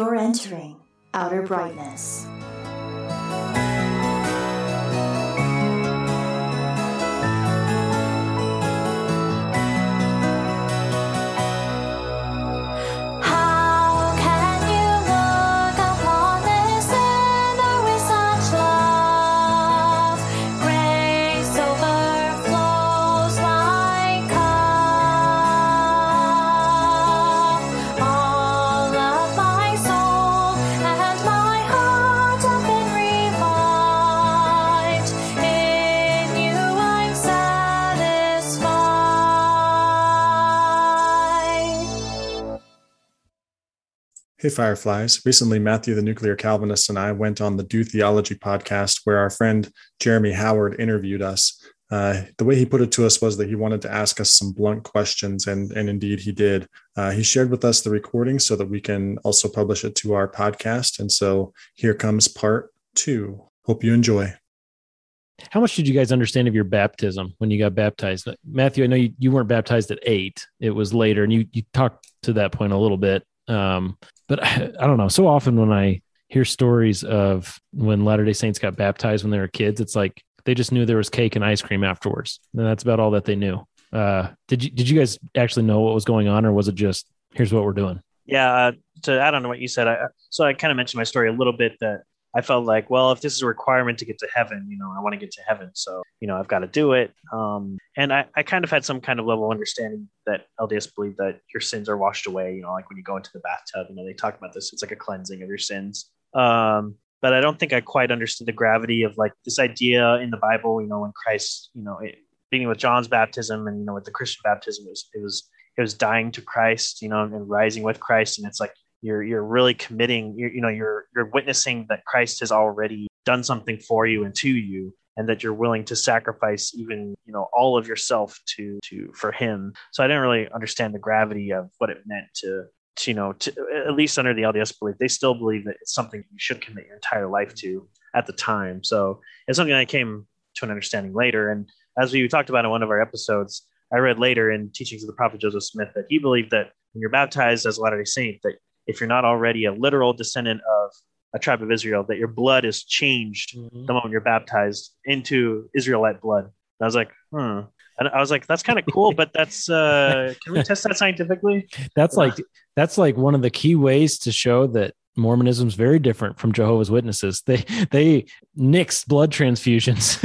You're entering outer brightness. Hey, Fireflies. Recently, Matthew, the nuclear Calvinist, and I went on the Do Theology podcast where our friend Jeremy Howard interviewed us. Uh, the way he put it to us was that he wanted to ask us some blunt questions, and, and indeed he did. Uh, he shared with us the recording so that we can also publish it to our podcast. And so here comes part two. Hope you enjoy. How much did you guys understand of your baptism when you got baptized? Matthew, I know you, you weren't baptized at eight, it was later, and you, you talked to that point a little bit. Um, but I, I don't know. So often when I hear stories of when Latter day Saints got baptized when they were kids, it's like they just knew there was cake and ice cream afterwards. And that's about all that they knew. Uh, did you, did you guys actually know what was going on, or was it just here's what we're doing? Yeah, uh, to add on to what you said, I, so I kind of mentioned my story a little bit that I felt like, well, if this is a requirement to get to heaven, you know, I want to get to heaven, so you know, I've got to do it. Um, and I, I kind of had some kind of level of understanding that LDS believed that your sins are washed away. You know, like when you go into the bathtub, you know, they talk about this; it's like a cleansing of your sins. Um, but I don't think I quite understood the gravity of like this idea in the Bible. You know, when Christ, you know, it, beginning with John's baptism and you know with the Christian baptism, it was it was it was dying to Christ, you know, and rising with Christ, and it's like you're you're really committing you're, you know you're you're witnessing that christ has already done something for you and to you and that you're willing to sacrifice even you know all of yourself to to for him. So i didn't really understand the gravity of what it meant to, to you know to at least under the lds belief they still believe that it's something you should commit your entire life to at the time. So it's something i came to an understanding later. And as we talked about in one of our episodes i read later in teachings of the prophet joseph smith that he believed that when you're baptized as a latter day saint that if you're not already a literal descendant of a tribe of Israel, that your blood is changed Mhm. the moment you're baptized into Israelite blood. And I was like, hmm. And I was like, that's kind of cool, but that's uh can we test that scientifically? That's like that's like one of the key ways to show that Mormonism is very different from Jehovah's Witnesses. They they nix blood transfusions,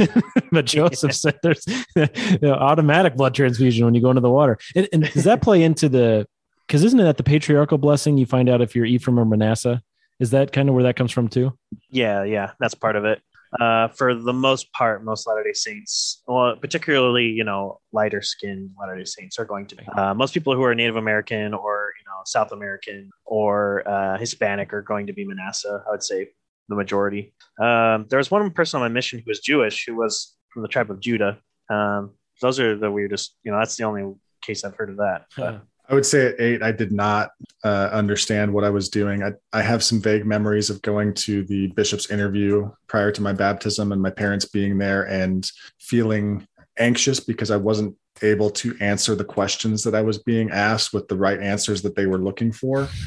but Joseph said there's you know, automatic blood transfusion when you go into the water. And, and does that play into the? Because isn't it at the patriarchal blessing you find out if you're Ephraim or Manasseh? Is that kind of where that comes from too? Yeah, yeah, that's part of it. Uh, for the most part, most Latter Day Saints, well, particularly you know lighter skinned Latter Day Saints, are going to be. Uh, most people who are Native American or you know South American or uh, Hispanic are going to be Manasseh. I would say the majority. Um, there was one person on my mission who was Jewish, who was from the tribe of Judah. Um, those are the weirdest. You know, that's the only case I've heard of that. But, I would say at eight, I did not uh, understand what I was doing. I, I have some vague memories of going to the bishop's interview prior to my baptism and my parents being there and feeling anxious because I wasn't able to answer the questions that I was being asked with the right answers that they were looking for.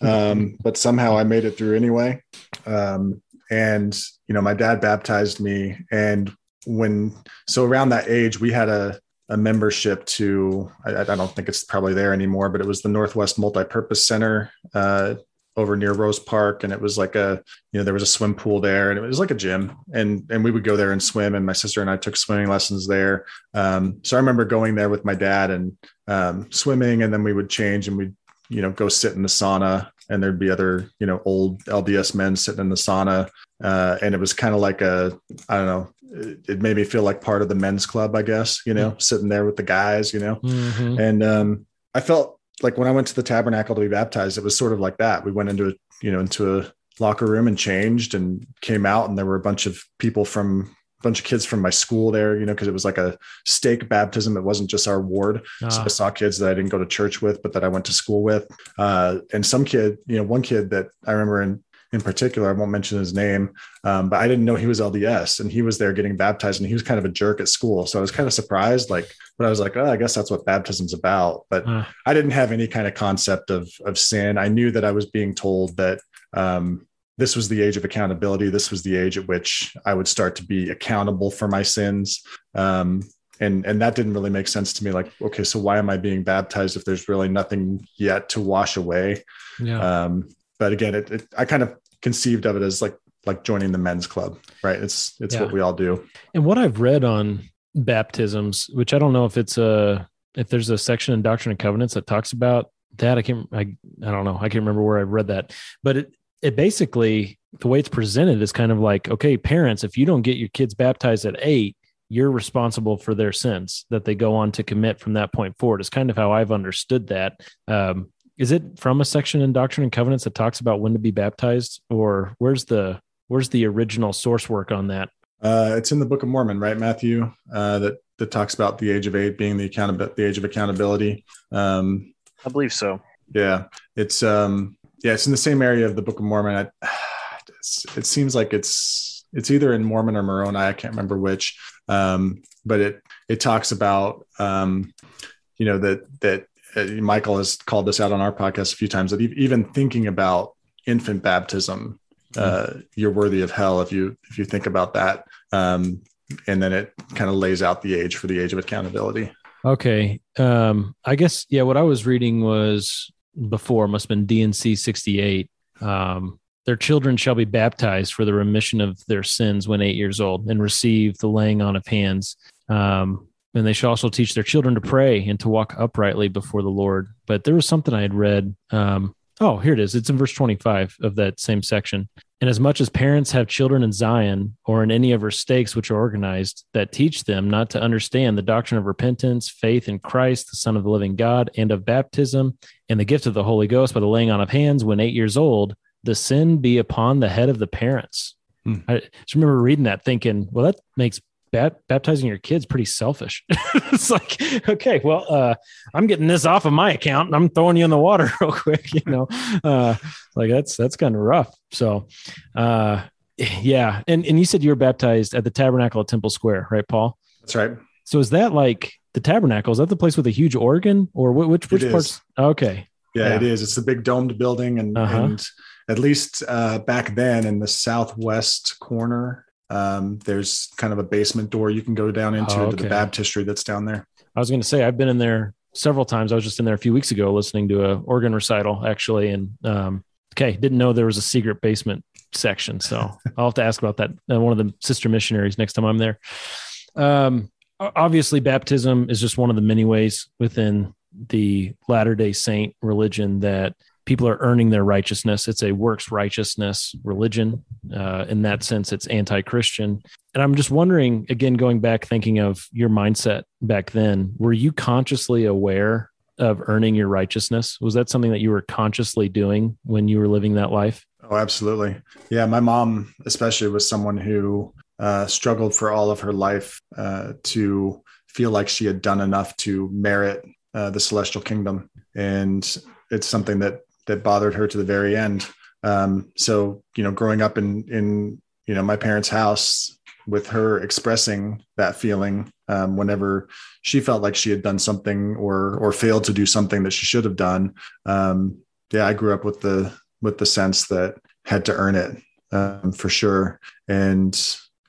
Um, but somehow I made it through anyway. Um, and, you know, my dad baptized me. And when, so around that age, we had a, a membership to I, I don't think it's probably there anymore, but it was the Northwest Multipurpose Center uh, over near Rose Park, and it was like a you know there was a swim pool there, and it was like a gym, and and we would go there and swim, and my sister and I took swimming lessons there. Um, so I remember going there with my dad and um, swimming, and then we would change and we'd you know go sit in the sauna, and there'd be other you know old LDS men sitting in the sauna, uh, and it was kind of like a I don't know it, it made me feel like part of the men's club, I guess, you know, sitting there with the guys, you know. Mhm. And um, I felt like when I went to the tabernacle to be baptized, it was sort of like that. We went into a, you know, into a locker room and changed and came out, and there were a bunch of people from bunch of kids from my school there, you know, because it was like a stake baptism. It wasn't just our ward. So Ah. I saw kids that I didn't go to church with, but that I went to school with. Uh, and some kid, you know, one kid that I remember in in particular, I won't mention his name, um, but I didn't know he was LDS and he was there getting baptized and he was kind of a jerk at school. So I was kind of surprised, like, but I was like, oh, I guess that's what baptism's about. But Ah. I didn't have any kind of concept of, of sin. I knew that I was being told that um, this was the age of accountability. This was the age at which I would start to be accountable for my sins. Um, and and that didn't really make sense to me. Like, okay, so why am I being baptized if there's really nothing yet to wash away? Yeah. Um, but again, it, it I kind of conceived of it as like like joining the men's club, right? It's it's Yeah. what we all do. And what I've read on baptisms, which I don't know if it's a if there's a section in Doctrine and Covenants that talks about that. I can't I, I don't know. I can't remember where I read that. But it it basically the way it's presented is kind of like, okay, parents, if you don't get your kids baptized at eight, you're responsible for their sins that they go on to commit from that point forward. Is kind of how I've understood that. Um, is it from a section in Doctrine and Covenants that talks about when to be baptized, or where's the where's the original source work on that? Uh, it's in the Book of Mormon, right, Matthew? Uh, that that talks about the age of eight being the account the age of accountability. Um, I believe so. yeah, it's um, yeah, it's in the same area of the Book of Mormon. I, it seems like it's it's either in Mormon or Moroni. I can't remember which. Um, but it it talks about um, you know that that uh, Michael has called this out on our podcast a few times that even thinking about infant baptism, uh, you're worthy of hell if you if you think about that. Um, and then it kind of lays out the age for the age of accountability. Okay. Um, I guess yeah, what I was reading was before must have been D&C 68. Um, their children shall be baptized for the remission of their sins when eight years old and receive the laying on of hands. Um, and they shall also teach their children to pray and to walk uprightly before the Lord. But there was something I had read. Um, oh, here it is. It's in verse 25 of that same section. And as much as parents have children in Zion or in any of her stakes which are organized that teach them not to understand the doctrine of repentance, faith in Christ, the Son of the living God, and of baptism and the gift of the Holy Ghost by the laying on of hands when eight years old, the sin be upon the head of the parents. Hmm. I just remember reading that thinking, well, that makes bap- baptizing your kids pretty selfish. it's like, okay, well, uh, I'm getting this off of my account and I'm throwing you in the water real quick, you know, uh, like that's, that's kind of rough. So, uh, yeah. And, and you said you were baptized at the tabernacle at Temple Square, right, Paul? That's right. So is that like the tabernacle? Is that the place with a huge organ or wh- which, which It parts? is. Okay. Yeah, Yeah. it is. It's the big domed building, and, Uh-huh. and at least uh, back then in the southwest corner, um, there's kind of a basement door you can go down into Oh, to the okay. baptistry that's down there. I was going to say I've been in there several times. I was just in there a few weeks ago listening to a organ recital actually, and um, okay, didn't know there was a secret basement section. So I'll have to ask about that. Uh, one of the sister missionaries next time I'm there. Um, obviously, baptism is just one of the many ways within the Latter Day Saint religion that people are earning their righteousness. It's a works righteousness religion. Uh, in that sense, it's anti-Christian. And I'm just wondering, again, going back, thinking of your mindset back then, were you consciously aware of earning your righteousness? Was that something that you were consciously doing when you were living that life? Oh, absolutely. Yeah, my mom, especially, was someone who uh, struggled for all of her life uh, to feel like she had done enough to merit uh, the celestial kingdom, and it's something that that bothered her to the very end. Um, so, you know, growing up in in you know my parents' house with her expressing that feeling um, whenever she felt like she had done something or or failed to do something that she should have done. Um, yeah, I grew up with the with the sense that had to earn it um, for sure, and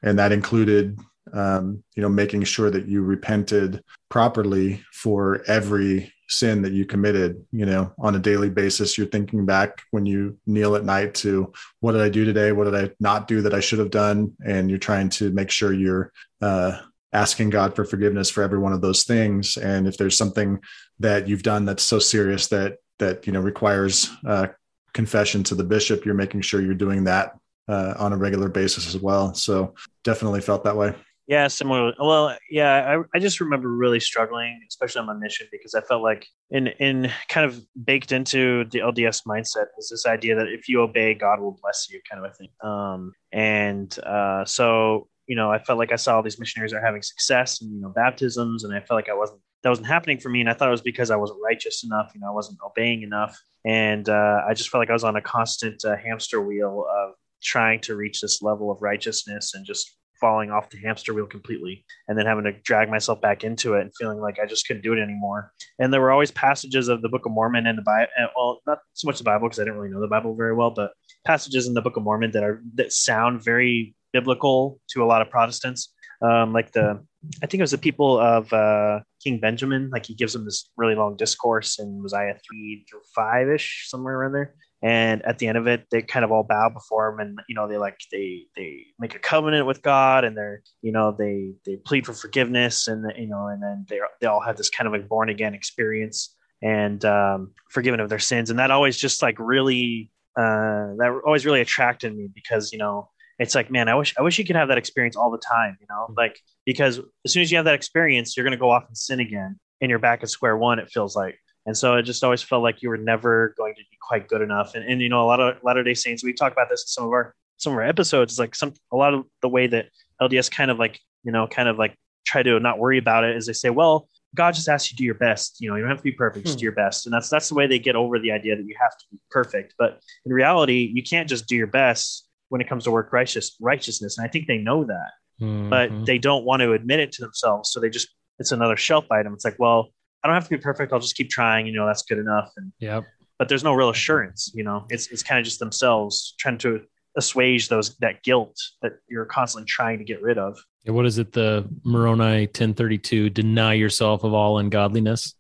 and that included um, you know making sure that you repented properly for every sin that you committed. You know, on a daily basis, you're thinking back when you kneel at night to what did I do today? What did I not do that I should have done? And you're trying to make sure you're uh, asking God for forgiveness for every one of those things. And if there's something that you've done that's so serious that that you know requires uh, confession to the bishop, you're making sure you're doing that uh, on a regular basis as well. So definitely felt that way. Yeah, similar. Well, yeah, I, I just remember really struggling, especially on my mission, because I felt like in in kind of baked into the LDS mindset is this idea that if you obey, God will bless you, kind of a thing. Um, and uh, so you know, I felt like I saw all these missionaries are having success and you know baptisms, and I felt like I wasn't that wasn't happening for me, and I thought it was because I wasn't righteous enough, you know, I wasn't obeying enough, and uh, I just felt like I was on a constant uh, hamster wheel of trying to reach this level of righteousness and just falling off the hamster wheel completely and then having to drag myself back into it and feeling like I just couldn't do it anymore. And there were always passages of the Book of Mormon and the Bible, well, not so much the Bible because I didn't really know the Bible very well, but passages in the Book of Mormon that are that sound very biblical to a lot of Protestants. Um, like the, I think it was the people of uh, King Benjamin. Like he gives them this really long discourse in Mosiah three through five ish, somewhere around there and at the end of it they kind of all bow before him and you know they like they they make a covenant with god and they're you know they they plead for forgiveness and you know and then they they all have this kind of like born again experience and um, forgiven of their sins. And that always just like really uh, that always really attracted me because you know it's like man i wish i wish you could have that experience all the time you know? Like because as soon as you have that experience you're going to go off and sin again and you're back at square one it feels like and so it just always felt like you were never going to be quite good enough. And, and you know, a lot of Latter Day Saints, we talk about this in some of our some of our episodes. Is like some a lot of the way that LDS kind of like you know kind of like try to not worry about it is they say, well, God just asks you to do your best. You know, you don't have to be perfect, just hmm. do your best. And that's that's the way they get over the idea that you have to be perfect. But in reality, you can't just do your best when it comes to work righteous righteousness. And I think they know that, mm-hmm. but they don't want to admit it to themselves. So they just it's another shelf item. It's like, well, I don't have to be perfect. I'll just keep trying. You know, that's good enough. And yeah, but there's no real assurance. You know, it's it's kind of just themselves trying to assuage those that guilt that you're constantly trying to get rid of. Yeah, what is it? The Moroni 1032: deny yourself of all ungodliness.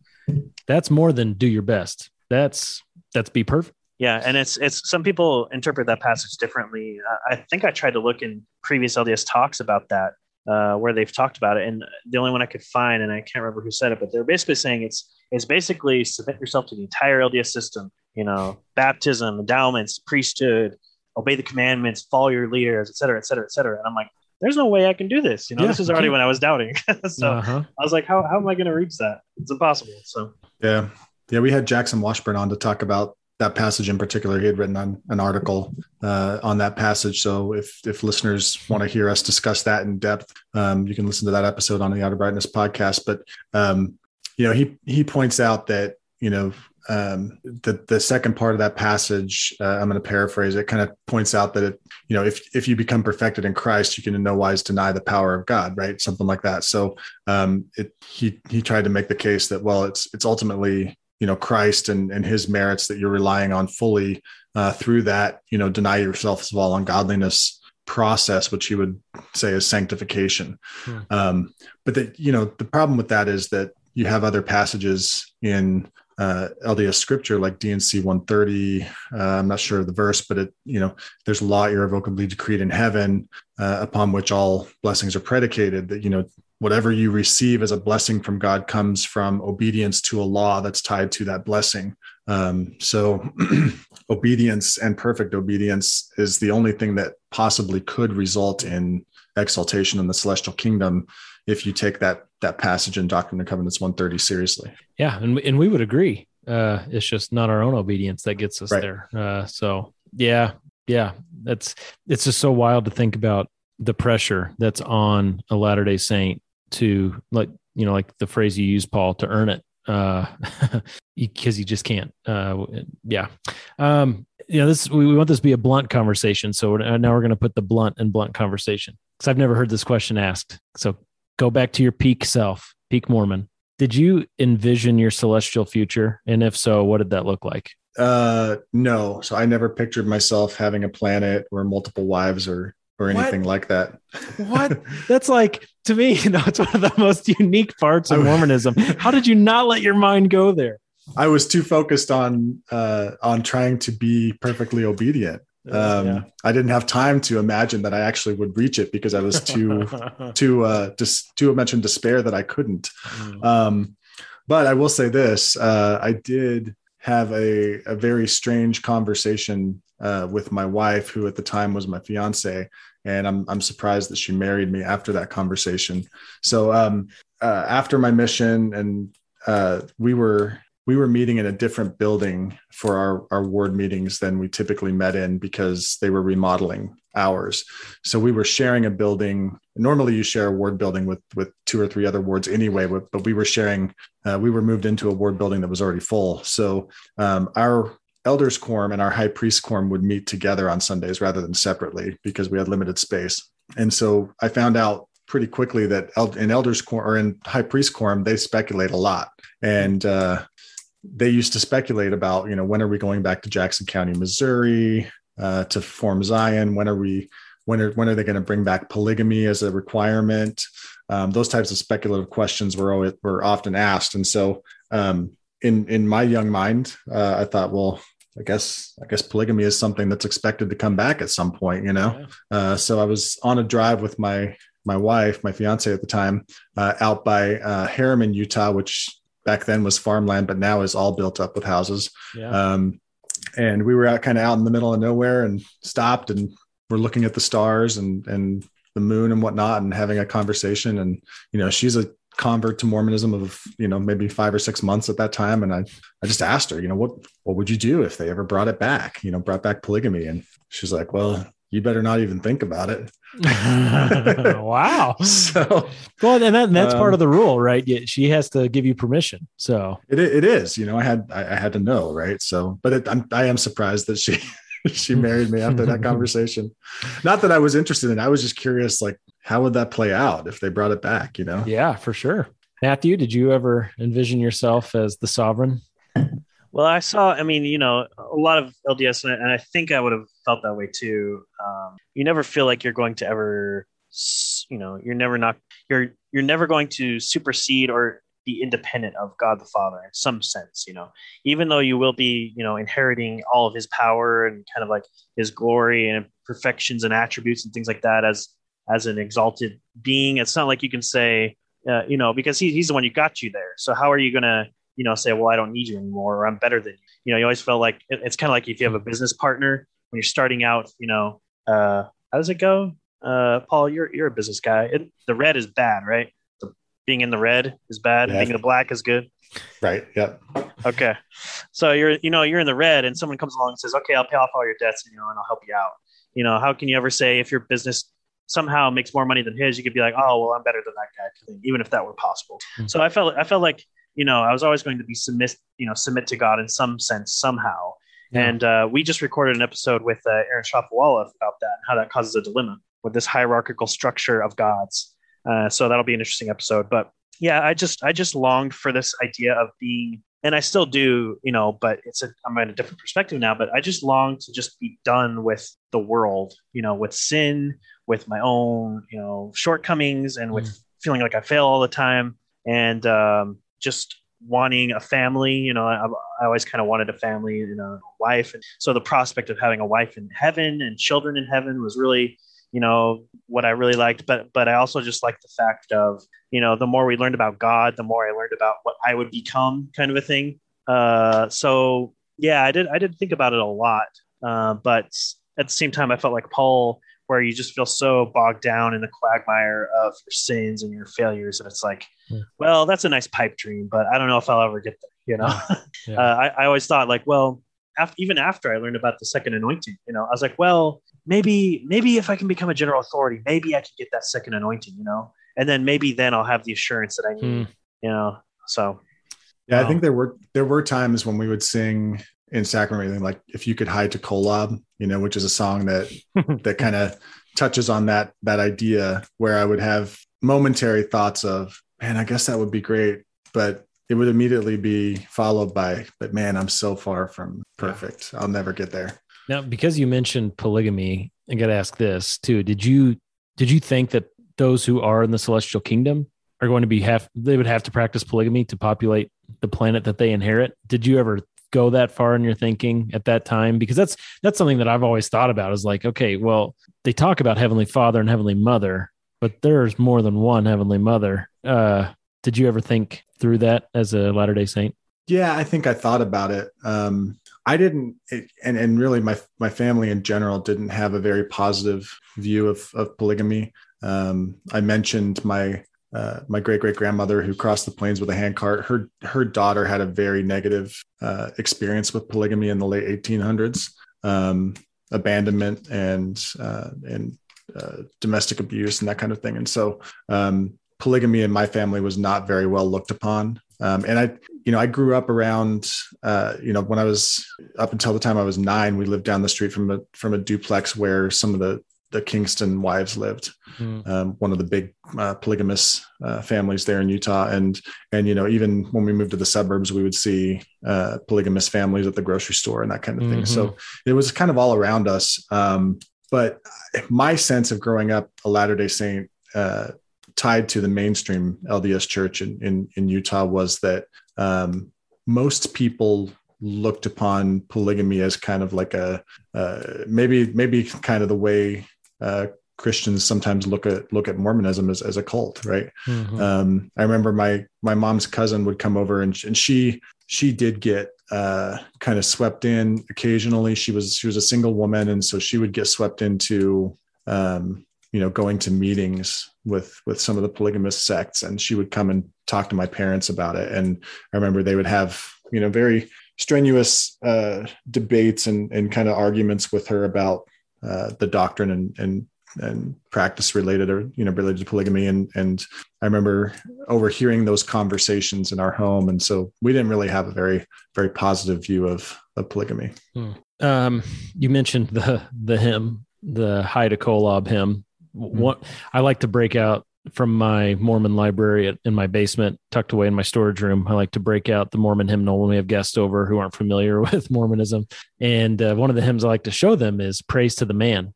That's more than do your best. That's that's be perfect. Yeah, and it's it's some people interpret that passage differently. I think I tried to look in previous LDS talks about that uh, where they've talked about it. And the only one I could find, and I can't remember who said it, but they're basically saying it's it's basically submit yourself to the entire LDS system. You know, baptism, endowments, priesthood, obey the commandments, follow your leaders, et cetera, et cetera, et cetera. And I'm like, there's no way I can do this. You know, yeah, this is already when I was doubting. so uh-huh. I was like, how, how am I going to reach that? It's impossible. So yeah, yeah, we had Jackson Washburn on to talk about that passage in particular. He had written on an article uh, on that passage. So if if listeners want to hear us discuss that in depth, um, you can listen to that episode on the Outer Brightness podcast. But um, you know, he he points out that you know um, the the second part of that passage, uh, I'm going to paraphrase it, kind of points out that it, you know, if if you become perfected in Christ, you can in no wise deny the power of God, right? Something like that. So um, it he he tried to make the case that well, it's it's ultimately you know Christ and and His merits that you're relying on fully uh, through that you know deny yourself of all ungodliness process, which you would say is sanctification. Hmm. Um, but that you know the problem with that is that you have other passages in uh, LDS scripture like D&C 130. Uh, I'm not sure of the verse, but it, you know, there's a law irrevocably decreed in heaven uh, upon which all blessings are predicated. That you know, whatever you receive as a blessing from God comes from obedience to a law that's tied to that blessing. Um, so, obedience and perfect obedience is the only thing that possibly could result in exaltation in the celestial kingdom if you take that that passage in Doctrine and Covenants 130 seriously. Yeah, and and we would agree. Uh, it's just not our own obedience that gets us right. there. Uh, so yeah, yeah, that's it's just so wild to think about the pressure that's on a Latter Day Saint to like you know like the phrase you use, Paul, to earn it uh because you just can't uh yeah um you know this we, we want this to be a blunt conversation so now we're going to put the blunt and blunt conversation because i've never heard this question asked so go back to your peak self, peak Mormon. Did you envision your celestial future? And if so, what did that look like? Uh, no. So I never pictured myself having a planet or multiple wives or or anything what? like that. What? That's like to me, you know, it's one of the most unique parts of Mormonism. How did you not let your mind go there? I was too focused on uh on trying to be perfectly obedient um, yeah. I didn't have time to imagine that I actually would reach it because I was too too uh, dis- too much in despair that I couldn't. Mm. Um, but I will say this: uh, I did have a a very strange conversation uh, with my wife, who at the time was my fiance, and I'm I'm surprised that she married me after that conversation. So um, uh, after my mission, and uh, we were we were meeting in a different building for our, our ward meetings than we typically met in because they were remodeling ours. So we were sharing a building. Normally, you share a ward building with with two or three other wards anyway, but, but we were sharing. Uh, we were moved into a ward building that was already full. So um, our elders quorum and our high priest quorum would meet together on Sundays rather than separately because we had limited space. and so I found out pretty quickly that in elders quorum or in high priest quorum they speculate a lot, and uh, they used to speculate about you know when are we going back to Jackson County, Missouri, uh, to form Zion? When are we? When are when are they going to bring back polygamy as a requirement? Um, those types of speculative questions were always were often asked, and so um, in in my young mind, uh, I thought, well, I guess I guess polygamy is something that's expected to come back at some point, you know. Yeah. Uh, so I was on a drive with my my wife, my fiance at the time, uh, out by uh, Herriman, Utah, which back then was farmland, but now is all built up with houses. Yeah. Um, and we were out kind of out in the middle of nowhere and stopped and we're looking at the stars and and the moon and whatnot and having a conversation. And you know, she's a convert to Mormonism of you know maybe five or six months at that time, and I I just asked her, you know, what what would you do if they ever brought it back? You know, brought back polygamy, and she's like, well. You better not even think about it. wow. So Well, and that, that's part Um, of the rule, right? Yeah, She has to give you permission. So it, it is, you know, I had I, I had to know, right? So, but it, I'm I am surprised that she she married me after that conversation. Not that I was interested in, I was just curious, like how would that play out if they brought it back? You know? yeah, for sure. Matthew, did you ever envision yourself as the sovereign? Well, I saw. I mean, you know, a lot of LDS, and I, think I would have felt that way too. Um, you never feel like you're going to ever, you know, you're never not you're you're never going to supersede or be independent of God the Father in some sense. You know, even though you will be, you know, inheriting all of His power and kind of like His glory and perfections and attributes and things like that as as an exalted being. It's not like you can say, uh, you know, because he, he's the one who got you there. So how are you gonna you know, say, well, I don't need you anymore, or I'm better than you. You know, you always feel like it's kind of like if you have a business partner when you're starting out, you know, uh, how does it go? Uh, Paul, you're, you're a business guy. It, the red is bad, right? Being in the red is bad. Yeah. Being in the black is good. Right. Yep. Okay. So you're, you know, you're in the red and someone comes along and says, okay, I'll pay off all your debts, you know, and I'll help you out. You know, how can you ever say if your business somehow makes more money than his, you could be like, oh, well, I'm better than that guy, even if that were possible. Mhm. So I felt, I felt like, you know, I was always going to be submit, you know, submit to God in some sense, somehow. Yeah. And uh, we just recorded an episode with uh, Aaron Shafovaloff about that and how that causes a dilemma with this hierarchical structure of gods. Uh, so that'll be an interesting episode. But yeah, I just I just longed for this idea of being, and I still do, you know, but it's a I'm in a different perspective now. But I just long to just be done with the world, you know, with sin, with my own, you know, shortcomings, and with feeling like I fail all the time, and um, just wanting a family. You know, I, I always kind of wanted a family, and a wife, and so the prospect of having a wife in heaven and children in heaven was really you know what i really liked but but i also just liked the fact of you know the more we learned about god the more i learned about what i would become kind of a thing uh so yeah i did i did think about it a lot uh, but at the same time i felt like paul where you just feel so bogged down in the quagmire of your sins and your failures and it's like Yeah. well that's a nice pipe dream but i don't know if i'll ever get there you know Yeah. uh, I, I always thought like well af- even after i learned about the second anointing you know i was like well maybe maybe if I can become a general authority, maybe I can get that second anointing, you know, and then maybe then I'll have the assurance that I need, Hmm. you know. So Yeah, I think there were there were times when we would sing in sacrament like if you could hide to Kolob, you know, which is a song that that kind of touches on that that idea where I would have momentary thoughts of, man, I guess that would be great, but it would immediately be followed by, but man, I'm so far from perfect. I'll never get there. Now, because you mentioned polygamy, I got to ask this too. Did you did you think that those who are in the celestial kingdom are going to be have they would have to practice polygamy to populate the planet that they inherit? Did you ever go that far in your thinking at that time? Because that's that's something that I've always thought about. Is like, okay, well, they talk about heavenly Father and heavenly Mother, but there's more than one heavenly Mother. Uh, did you ever think through that as a Latter Day Saint? Yeah, I think I thought about it. Um, I didn't, it, and and really, my my family in general didn't have a very positive view of of polygamy. Um, I mentioned my uh, my great great grandmother who crossed the plains with a handcart. Her her daughter had a very negative uh, experience with polygamy in the late 1800s, um, abandonment and uh, and uh, domestic abuse and that kind of thing. And so, um, polygamy in my family was not very well looked upon. Um, and I, you know, I grew up around, uh, you know, when I was up until the time I was nine, we lived down the street from a from a duplex where some of the the Kingston wives lived, Mm. um, one of the big uh, polygamous uh, families there in Utah. And and you know even when we moved to the suburbs, we would see uh, polygamous families at the grocery store and that kind of thing. So it was kind of all around us. Um, but my sense of growing up a Latter Day Saint uh, tied to the mainstream LDS Church in in, in Utah was that um, most people looked upon polygamy as kind of like a uh, maybe maybe kind of the way uh, Christians sometimes look at look at Mormonism as, as a cult, right? Mhm. Um, I remember my my mom's cousin would come over and, and she she did get uh, kind of swept in occasionally. She was she was a single woman, and so she would get swept into um, you know going to meetings with with some of the polygamous sects, and she would come and talk to my parents about it. And I remember they would have you know very strenuous uh, debates and and kind of arguments with her about uh, the doctrine and and and practice related or you know related to polygamy and and I remember overhearing those conversations in our home and so we didn't really have a very very positive view of of polygamy Um, you mentioned the the hymn, the Hie to Kolob hymn. What I like to break out from my Mormon library in my basement, tucked away in my storage room. I like to break out the Mormon hymnal when we have guests over who aren't familiar with Mormonism. And uh, one of the hymns I like to show them is "Praise to the Man."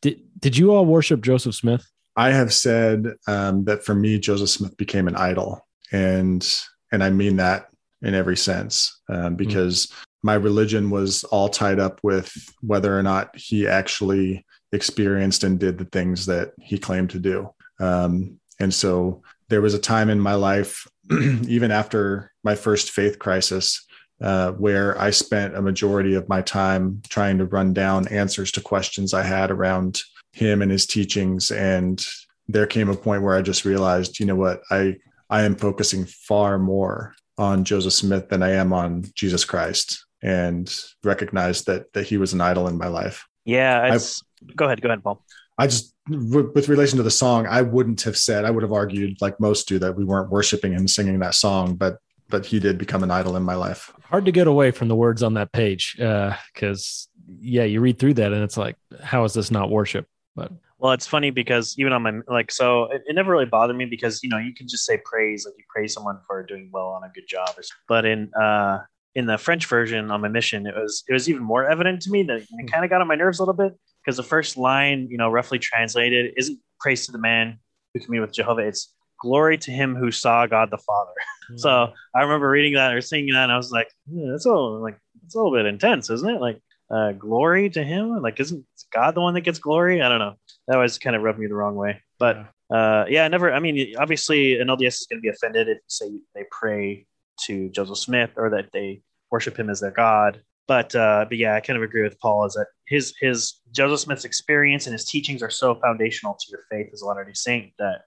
Did Did you all worship Joseph Smith? I have said um, that for me Joseph Smith became an idol and and I mean that in every sense um, because my religion was all tied up with whether or not he actually experienced and did the things that he claimed to do. Um, and so there was a time in my life, even after my first faith crisis, uh, where I spent a majority of my time trying to run down answers to questions I had around him and his teachings. And there came a point where I just realized, you know what, I I am focusing far more on Joseph Smith than I am on Jesus Christ, and recognized that that he was an idol in my life. Yeah, it's, go ahead, go ahead, Paul. I just, w- with relation to the song, I wouldn't have said, I would have argued, like most do, that we weren't worshiping him singing that song, but but he did become an idol in my life. Hard to get away from the words on that page Uh, because yeah, you read through that and it's like, how is this not worship? But Well, it's funny because even on my like, so it, it never really bothered me because you know you can just say praise, like you praise someone for doing well on a good job. Or, but in uh in the French version on my mission, it was it was even more evident to me that it kind of got on my nerves a little bit because the first line, you know, roughly translated, isn't praise to the man who communed with Jehovah. It's glory to him who saw God the Father. So I remember reading that or singing that, and I was like, yeah, that's a little, like it's a little bit intense, isn't it? Like uh, glory to him. Like, isn't God the one that gets glory? I don't know. That always kind of rubbed me the wrong way. But uh, yeah, I never. I mean, obviously, an LDS is going to be offended if say they pray to Joseph Smith or that they worship him as their God. But uh, but yeah, I kind of agree with Paul. Is that his his Joseph Smith's experience and his teachings are so foundational to your faith as a Latter Day Saint that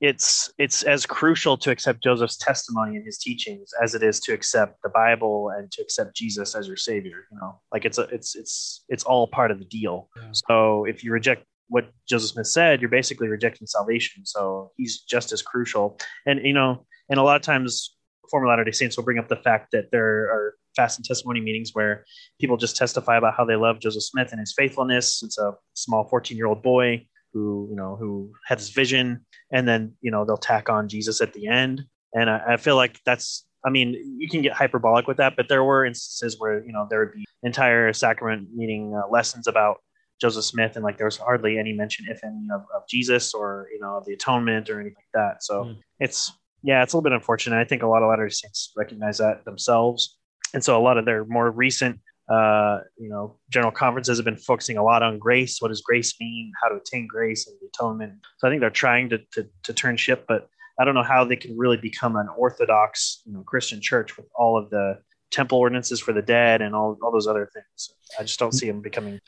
it's it's as crucial to accept Joseph's testimony and his teachings as it is to accept the Bible and to accept Jesus as your savior. You know, like it's a it's it's it's all part of the deal. Yeah. So if you reject what Joseph Smith said, you're basically rejecting salvation. So he's just as crucial. And you know, and a lot of times former Latter Day Saints will bring up the fact that there are fast and testimony meetings where people just testify about how they love Joseph Smith and his faithfulness. It's a small 14 year old boy who you know who had this vision and then you know they'll tack on jesus at the end and I, I, feel like that's i mean you can get hyperbolic with that but there were instances where you know there would be entire sacrament meeting uh, lessons about joseph smith and like there was hardly any mention if any of, of jesus or you know of the atonement or anything like that so Mm. it's yeah it's a little bit unfortunate i think a lot of latter Day saints recognize that themselves and so a lot of their more recent uh, you know, general conferences have been focusing a lot on grace. What does grace mean? How to attain grace and the atonement. So I think they're trying to, to, to turn ship, but I don't know how they can really become an orthodox, you know, Christian church with all of the temple ordinances for the dead and all, all those other things. I just don't see them becoming.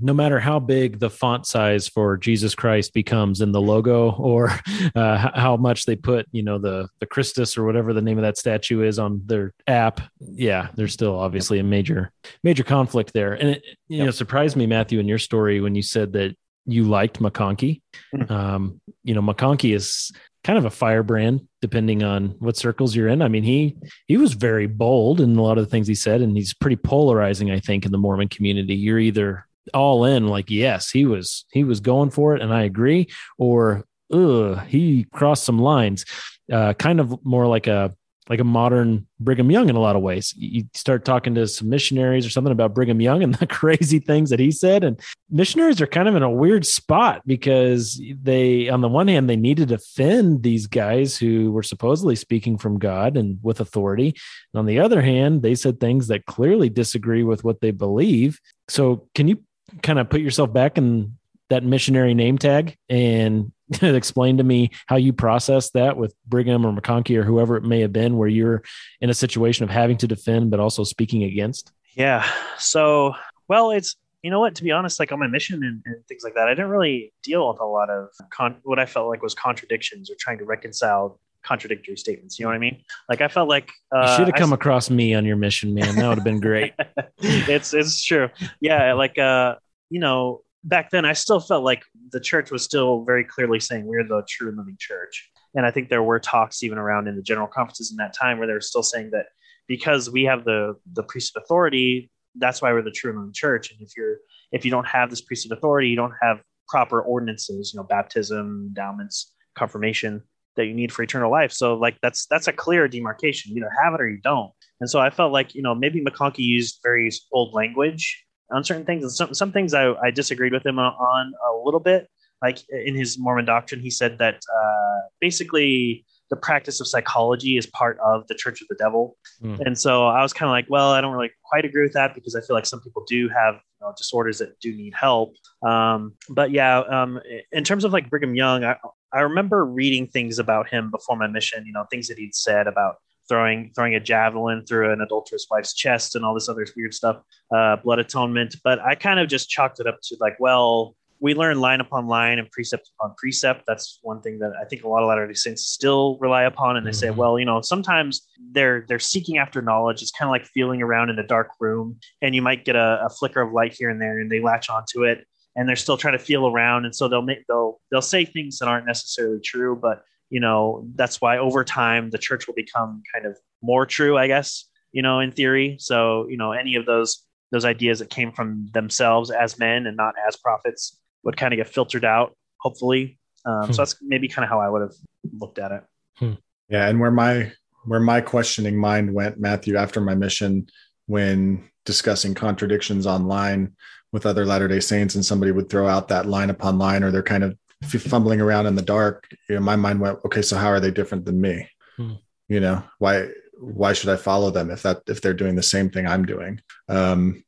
no matter how big the font size for Jesus Christ becomes in the logo, or uh, how much they put, you know, the the Christus or whatever the name of that statue is on their app, yeah, there's still obviously a major major conflict there. And it you Yep. know surprised me, Matthew, in your story when you said that you liked McConkie. Mhm. Um, you know, McConkie is kind of a firebrand depending on what circles you're in. I mean, he he was very bold in a lot of the things he said, and he's pretty polarizing, I think, in the Mormon community. You're either all in, like yes, he was he was going for it, and I agree, or ugh, he crossed some lines. Uh, kind of more like a like a modern Brigham Young in a lot of ways. You start talking to some missionaries or something about Brigham Young and the crazy things that he said. And missionaries are kind of in a weird spot because they, on the one hand, they need to defend these guys who were supposedly speaking from God and with authority. And on the other hand, they said things that clearly disagree with what they believe. So can you kind of put yourself back in that missionary name tag and explain to me how you process that with Brigham or McConkie or whoever it may have been, where you're in a situation of having to defend but also speaking against? Yeah. So, well, it's you know what? To be honest, like on my mission and, and things like that, I didn't really deal with a lot of con- what I felt like was contradictions or trying to reconcile contradictory statements. You know what I mean? Like I felt like uh, you should have come s- across me on your mission, man. That would have been great. it's it's true. Yeah, like uh, you know, back then I still felt like the church was still very clearly saying we're the true living church. And I think there were talks even around in the general conferences in that time where they were still saying that because we have the the priesthood authority, that's why we're the true living church. And if you're if you don't have this priesthood authority, you don't have proper ordinances, you know, baptism, endowments, confirmation that you need for eternal life. So like that's that's a clear demarcation. You either have it or you don't. And so I felt like, you know, maybe McConkie used very old language on certain things. And some, some things I, I disagreed with him on, a little bit. Like in his Mormon doctrine, he said that uh, basically the practice of psychology is part of the Church of the Devil. Hmm. And so I was kind of like, well, I don't really quite agree with that because I feel like some people do have you know, disorders that do need help. Um, but yeah, um, in terms of like Brigham Young, I, I remember reading things about him before my mission, you know, things that he'd said about throwing throwing a javelin through an adulterous wife's chest and all this other weird stuff, uh, blood atonement. But I kind of just chalked it up to like, well, we learn line upon line and precept upon precept. That's one thing that I think a lot of Latter-day Saints still rely upon. And they say, Mhm. well, you know, sometimes they're they're seeking after knowledge. It's kind of like feeling around in a dark room, and you might get a, a flicker of light here and there, and they latch onto it, and they're still trying to feel around, and so they'll make they'll they'll say things that aren't necessarily true, but you know that's why over time the church will become kind of more true, I guess. You know, in theory. So you know, any of those those ideas that came from themselves as men and not as prophets would kind of get filtered out, hopefully. Um, Hmm. so that's maybe kind of how I would have looked at it. Yeah, and where my where my questioning mind went, Matthew, after my mission, when discussing contradictions online with other Latter Day Saints, and somebody would throw out that line upon line, or they're kind of f- fumbling around in the dark. You know, my mind went, okay, so how are they different than me? Hmm. You know, why why should I follow them if that if they're doing the same thing I'm doing? Um,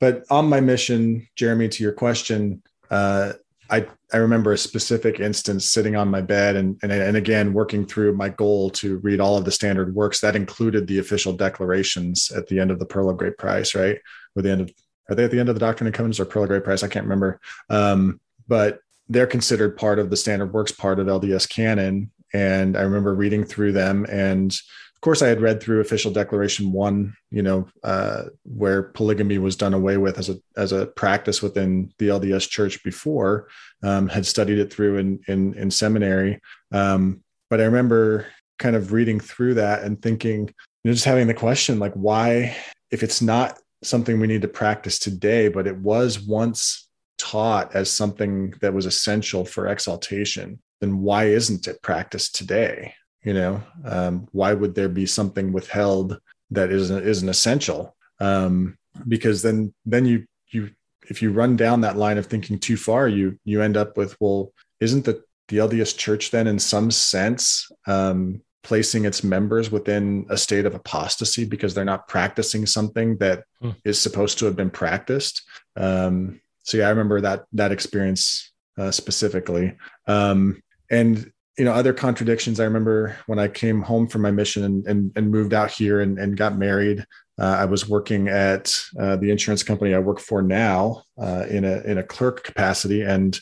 but on my mission, Jeremy, to your question, uh, I I remember a specific instance sitting on my bed and, and and again working through my goal to read all of the standard works that included the official declarations at the end of the Pearl of Great Price, right? Or the end of are they at the end of the Doctrine and Covenants or Pearl of Great Price? I can't remember. Um, but they're considered part of the standard works part of LDS canon. And I remember reading through them and of course, I had read through Official Declaration One, you know, uh, where polygamy was done away with as a as a practice within the LDS Church before. Um, had studied it through in in, in seminary, um, but I remember kind of reading through that and thinking, you know, just having the question like, why, if it's not something we need to practice today, but it was once taught as something that was essential for exaltation, then why isn't it practiced today? you know um, why would there be something withheld that isn't isn't essential um, because then then you you if you run down that line of thinking too far you you end up with well isn't the the lds church then in some sense um, placing its members within a state of apostasy because they're not practicing something that Hmm. is supposed to have been practiced um, so yeah i remember that that experience uh, specifically. Um, and you know other contradictions i remember when i came home from my mission and, and, and moved out here and, and got married uh, i was working at uh, the insurance company i work for now uh, in a in a clerk capacity. And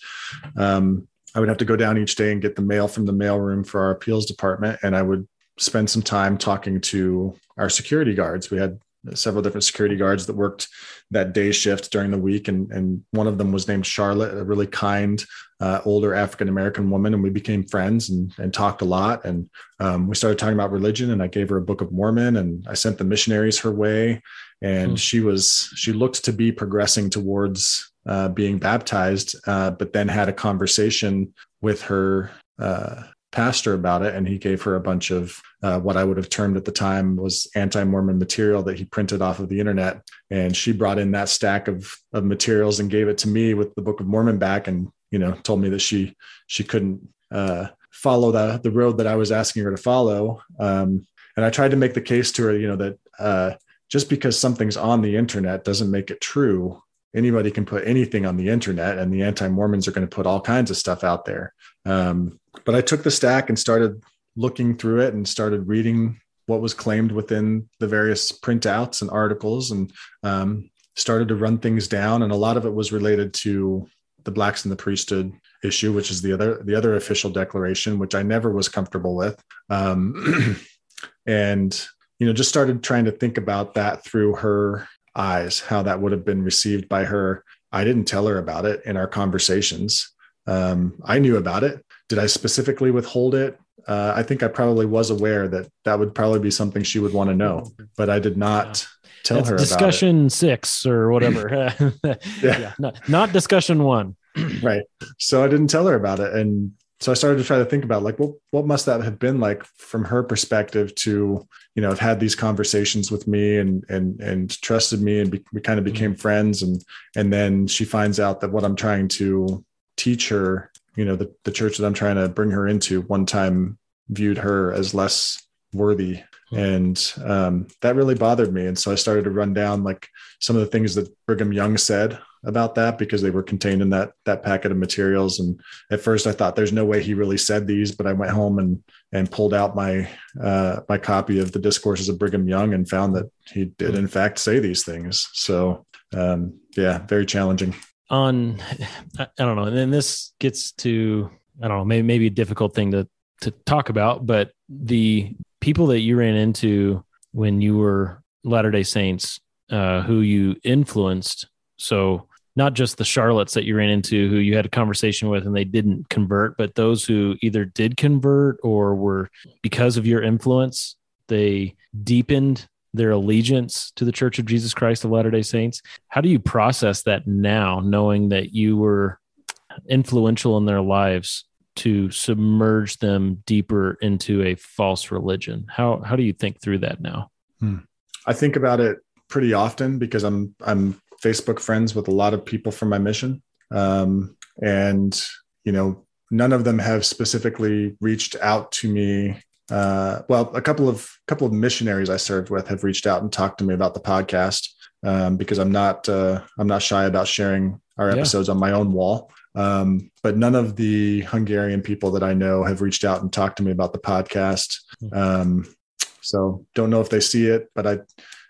um, i would have to go down each day and get the mail from the mailroom for our appeals department. And i would spend some time talking to our security guards. We had several different security guards that worked that day shift during the week and, and one of them was named charlotte a really kind uh, older African American woman, and we became friends and, and talked a lot. And um, we started talking about religion, and I gave her a Book of Mormon, and I sent the missionaries her way. And Hmm. she was she looked to be progressing towards uh, being baptized, uh, but then had a conversation with her uh, pastor about it, and he gave her a bunch of uh, what I would have termed at the time was anti-Mormon material that he printed off of the internet, and she brought in that stack of of materials and gave it to me with the Book of Mormon back, and you know told me that she she couldn't uh, follow the the road that I was asking her to follow. Um, and I tried to make the case to her, you know, that uh, just because something's on the internet doesn't make it true. Anybody can put anything on the internet, and the anti Mormons are going to put all kinds of stuff out there. Um, but I took the stack and started looking through it and started reading what was claimed within the various printouts and articles and um, started to run things down. And a lot of it was related to the blacks in the priesthood issue, which is the other the other official declaration, which I never was comfortable with. Um, and you know, just started trying to think about that through her eyes, how that would have been received by her. I didn't tell her about it in our conversations. Um, I knew about it. Did I specifically withhold it? Uh, I think I probably was aware that that would probably be something she would want to know, but I did not tell That's her discussion six or whatever. yeah, Yeah. Not, not discussion one. Right. So I didn't tell her about it. And so I started to try to think about like, what, what must that have been like from her perspective to, you know, have had these conversations with me and, and, and trusted me and be, we kind of became friends. And, and then she finds out that what I'm trying to teach her, you know, the, the church that I'm trying to bring her into one time viewed her as less worthy. And um, that really bothered me. And so I started to run down like some of the things that Brigham Young said about that because they were contained in that that packet of materials. And at first I thought there's no way he really said these, but I went home and and pulled out my uh, my copy of the discourses of Brigham Young and found that he did in fact say these things. So um, yeah, very challenging. On I don't know. And then this gets to I don't know, maybe maybe a difficult thing to to talk about, but the people that you ran into when you were Latter Day Saints, uh, who you influenced. So not just the Charlottes that you ran into, who you had a conversation with and they didn't convert, but those who either did convert or were because of your influence, they deepened their allegiance to the Church of Jesus Christ of Latter Day Saints. How do you process that now, knowing that you were influential in their lives to submerge them deeper into a false religion? How how do you think through that now? I think about it pretty often because I'm I'm Facebook friends with a lot of people from my mission, um, and you know none of them have specifically reached out to me. Uh, well, a couple of couple of missionaries I served with have reached out and talked to me about the podcast um, because I'm not uh, I'm not shy about sharing our Yeah. episodes on my own wall. Um, but none of the Hungarian people that I know have reached out and talked to me about the podcast. Um, so don't know if they see it, but I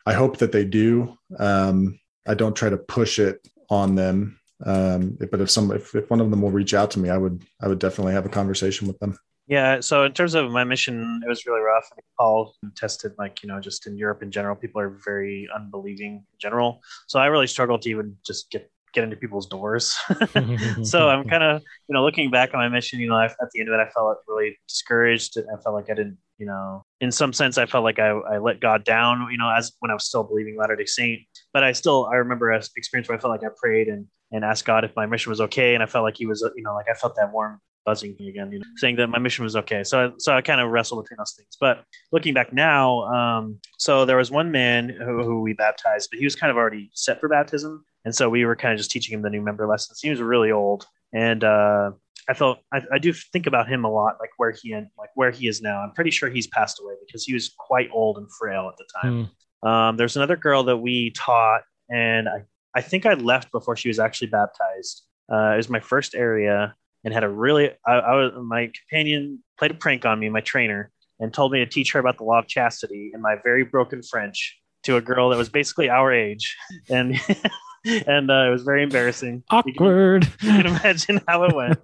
I hope that they do. Um, I don't try to push it on them. Um, but if some if, if one of them will reach out to me, I would I would definitely have a conversation with them. Yeah. So in terms of my mission, it was really rough. Paul tested, like you know, just in Europe in general, people are very unbelieving in general. So I really struggled to even just get get into people's doors. so I'm kind of you know looking back on my mission, you know, I, at the end of it, I felt really discouraged. I felt like I didn't, you know, in some sense, I felt like I, I let God down, you know, as when I was still believing Latter Day Saint. But I still I remember an experience where I felt like I prayed and and asked God if my mission was okay, and I felt like He was, you know, like I felt that warm buzzing again, you know, saying that my mission was okay. So, I, so I kind of wrestled between those things. But looking back now, um, so there was one man who, who we baptized, but he was kind of already set for baptism, and so we were kind of just teaching him the new member lessons. He was really old, and uh, I felt I, I do think about him a lot, like where he like where he is now. I'm pretty sure he's passed away because he was quite old and frail at the time. Um, there's another girl that we taught, and I, I think I left before she was actually baptized. Uh, it was my first area, and had a really I, I was my companion played a prank on me, my trainer, and told me to teach her about the law of chastity in my very broken French to a girl that was basically our age, and and uh, it was very embarrassing. You can- Awkward. you can imagine how it went.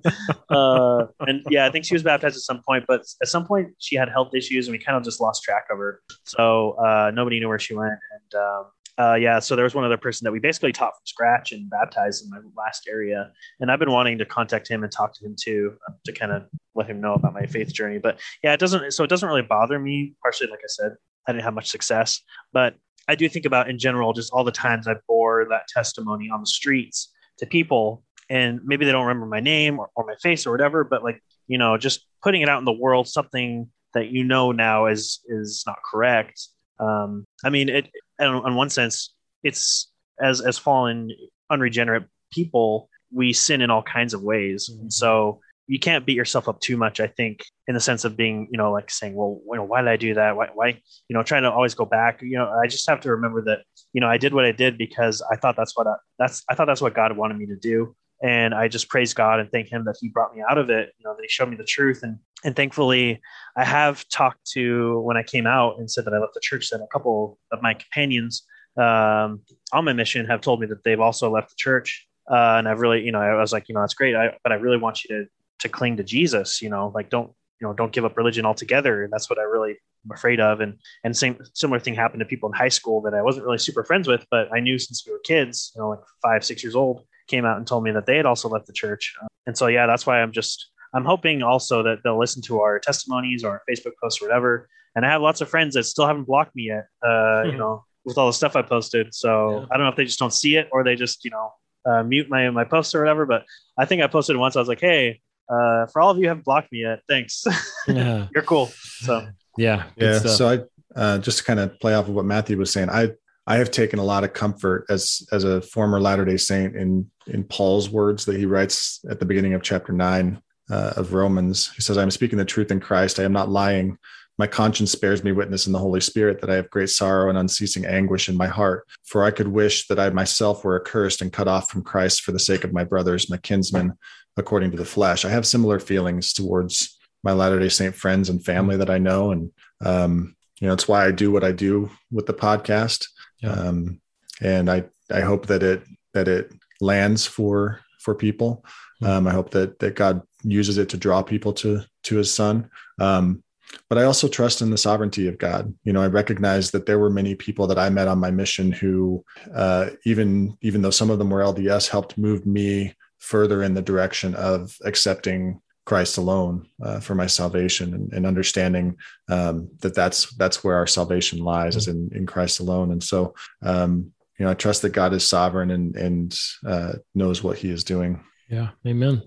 Uh, and yeah, I think she was baptized at some point, but at some point she had health issues and we kind of just lost track of her. So uh, nobody knew where she went. And um, uh, yeah, so there was one other person that we basically taught from scratch and baptized in my last area. And I've been wanting to contact him and talk to him too uh, to kind of let him know about my faith journey. But yeah, it doesn't, so it doesn't really bother me, partially, like I said, I didn't have much success, but I do think about in general just all the times I bore that testimony on the streets to people and maybe they don't remember my name or, or my face or whatever but like you know just putting it out in the world something that you know now is is not correct um i mean it in, in one sense it's as as fallen unregenerate people we sin in all kinds of ways. Mhm. and so you can't beat yourself up too much i think in the sense of being you know like saying well you know, why did i do that? Why, why you know trying to always go back. You know i just have to remember that you know i did what i did because i thought that's what I, that's i thought that's what god wanted me to do and i just praise god and thank him that he brought me out of it you know that he showed me the truth. And and thankfully i have talked to when i came out and said that i left the church that a couple of my companions um, on my mission have told me that they've also left the church. Uh, and i've really you know i was like you know that's great. I, but i really want you to to cling to jesus you know like don't you know don't give up religion altogether. And that's what i really am afraid of. And and same similar thing happened to people in high school that i wasn't really super friends with but i knew since we were kids you know like five six years old came out and told me that they had also left the church Uh, and so yeah that's why i'm just i'm hoping also that they'll listen to our testimonies or our facebook posts or whatever and i have lots of friends that still haven't blocked me yet uh you know with all the stuff i posted so Yeah. i don't know if they just don't see it or they just you know uh, mute my my posts or whatever but i think i posted once i was like hey uh, for all of you who haven't blocked me yet, thanks. yeah, You're cool. So yeah, yeah stuff. so i uh, just to kind of play off of what matthew was saying i i have taken a lot of comfort as as a former latter day saint in in paul's words that he writes at the beginning of chapter 9 uh, of romans. He says i'm speaking the truth in christ. I am not lying. My conscience bears me witness in the holy spirit that i have great sorrow and unceasing anguish in my heart. For i could wish that i myself were accursed and cut off from christ for the sake of my brothers my kinsmen according to the flesh. I have similar feelings towards my latter day saint friends and family that i know. And um, you know it's why i do what i do with the podcast Yeah. um, and i i hope that it that it lands for for people. Um, i hope that that god uses it to draw people to to his son. Um, but i also trust in the sovereignty of god. You know i recognize that there were many people that i met on my mission who uh, even even though some of them were lds helped move me further in the direction of accepting christ alone uh, for my salvation and, and understanding um, that that's that's where our salvation lies is in, in christ alone and so um, you know i trust that god is sovereign and and uh, knows what he is doing Yeah, amen.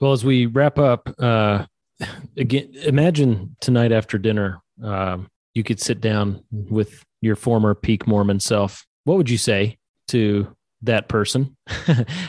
Well, as we wrap up, uh, again, imagine tonight after dinner, um, you could sit down with your former peak Mormon self. What would you say to that person?